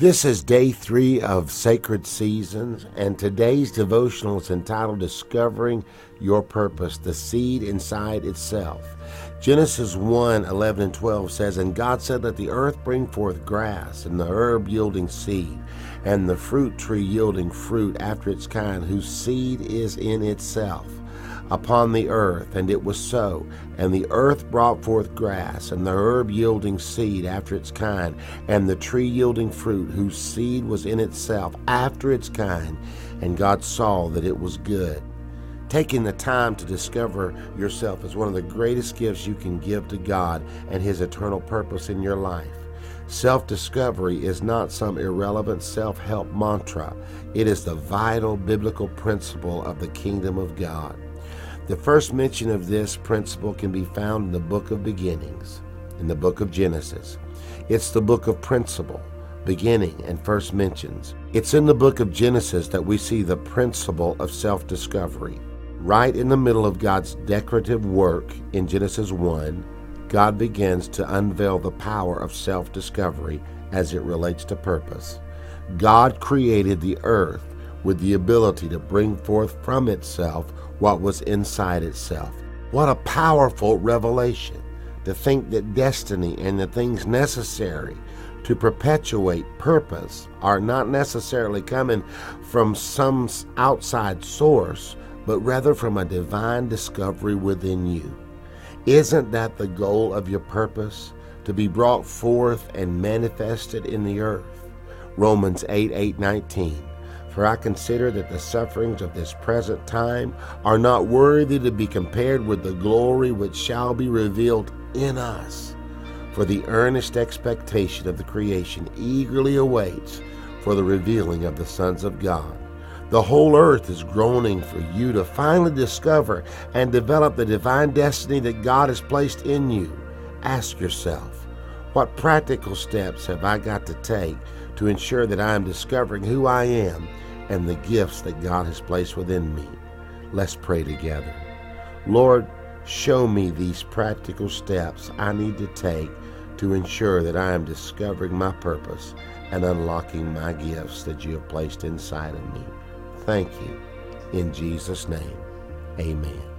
This is day three of Sacred Seasons, and today's devotional is entitled Discovering Your Purpose, the Seed Inside Itself. Genesis 1 11 and 12 says, And God said, Let the earth bring forth grass, and the herb yielding seed, and the fruit tree yielding fruit after its kind, whose seed is in itself upon the earth, and it was so. And the earth brought forth grass, and the herb yielding seed after its kind, and the tree yielding fruit, whose seed was in itself after its kind. And God saw that it was good. Taking the time to discover yourself is one of the greatest gifts you can give to God and His eternal purpose in your life. Self discovery is not some irrelevant self help mantra, it is the vital biblical principle of the kingdom of God. The first mention of this principle can be found in the book of beginnings, in the book of Genesis. It's the book of principle, beginning, and first mentions. It's in the book of Genesis that we see the principle of self discovery. Right in the middle of God's decorative work in Genesis 1, God begins to unveil the power of self discovery as it relates to purpose. God created the earth with the ability to bring forth from itself what was inside itself. What a powerful revelation to think that destiny and the things necessary to perpetuate purpose are not necessarily coming from some outside source, but rather from a divine discovery within you. Isn't that the goal of your purpose? To be brought forth and manifested in the earth. Romans 8 8 19. For I consider that the sufferings of this present time are not worthy to be compared with the glory which shall be revealed in us. For the earnest expectation of the creation eagerly awaits for the revealing of the sons of God. The whole earth is groaning for you to finally discover and develop the divine destiny that God has placed in you. Ask yourself, what practical steps have I got to take to ensure that I am discovering who I am and the gifts that God has placed within me. Let's pray together. Lord, show me these practical steps I need to take to ensure that I am discovering my purpose and unlocking my gifts that you have placed inside of me. Thank you. In Jesus' name, amen.